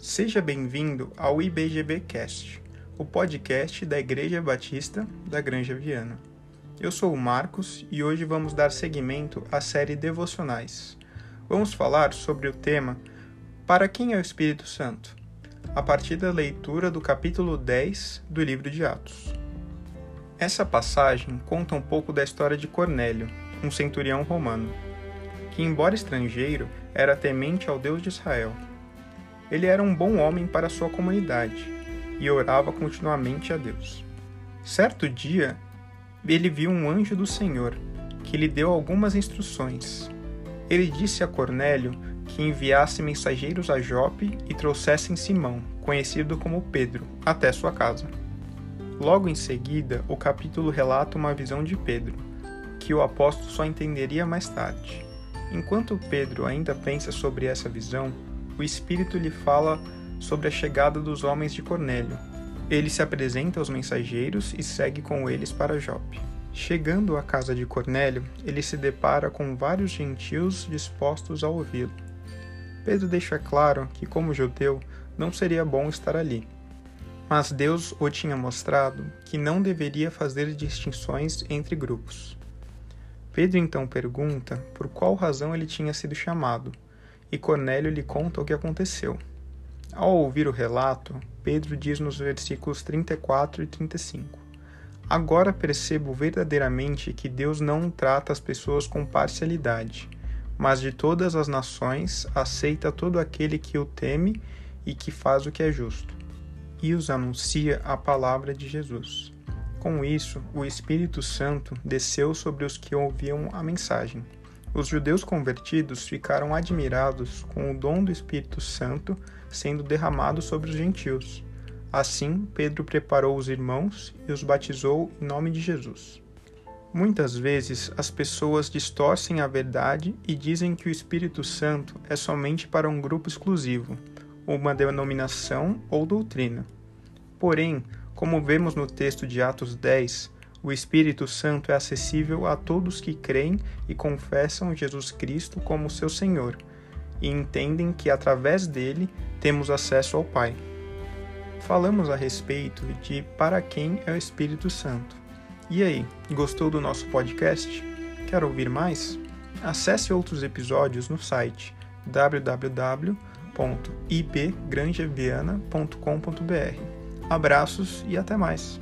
Seja bem-vindo ao IBGBcast, o podcast da Igreja Batista da Granja Viana. Eu sou o Marcos e hoje vamos dar seguimento à série Devocionais. Vamos falar sobre o tema Para quem é o Espírito Santo? A partir da leitura do capítulo 10 do livro de Atos. Essa passagem conta um pouco da história de Cornélio, um centurião romano, que, embora estrangeiro, era temente ao Deus de Israel ele era um bom homem para sua comunidade e orava continuamente a Deus. Certo dia, ele viu um anjo do Senhor que lhe deu algumas instruções. Ele disse a Cornélio que enviasse mensageiros a Jope e trouxessem Simão, conhecido como Pedro, até sua casa. Logo em seguida, o capítulo relata uma visão de Pedro, que o apóstolo só entenderia mais tarde. Enquanto Pedro ainda pensa sobre essa visão, o Espírito lhe fala sobre a chegada dos homens de Cornélio. Ele se apresenta aos mensageiros e segue com eles para Jope. Chegando à casa de Cornélio, ele se depara com vários gentios dispostos a ouvi-lo. Pedro deixa claro que, como judeu, não seria bom estar ali. Mas Deus o tinha mostrado que não deveria fazer distinções entre grupos. Pedro então pergunta por qual razão ele tinha sido chamado e Cornélio lhe conta o que aconteceu. Ao ouvir o relato, Pedro diz nos versículos 34 e 35: Agora percebo verdadeiramente que Deus não trata as pessoas com parcialidade, mas de todas as nações aceita todo aquele que o teme e que faz o que é justo, e os anuncia a palavra de Jesus. Com isso, o Espírito Santo desceu sobre os que ouviam a mensagem. Os judeus convertidos ficaram admirados com o dom do Espírito Santo sendo derramado sobre os gentios. Assim, Pedro preparou os irmãos e os batizou em nome de Jesus. Muitas vezes as pessoas distorcem a verdade e dizem que o Espírito Santo é somente para um grupo exclusivo, uma denominação ou doutrina. Porém, como vemos no texto de Atos 10, o Espírito Santo é acessível a todos que creem e confessam Jesus Cristo como seu Senhor e entendem que através dele temos acesso ao Pai. Falamos a respeito de para quem é o Espírito Santo. E aí, gostou do nosso podcast? Quer ouvir mais? Acesse outros episódios no site www.ibgranjaviana.com.br. Abraços e até mais!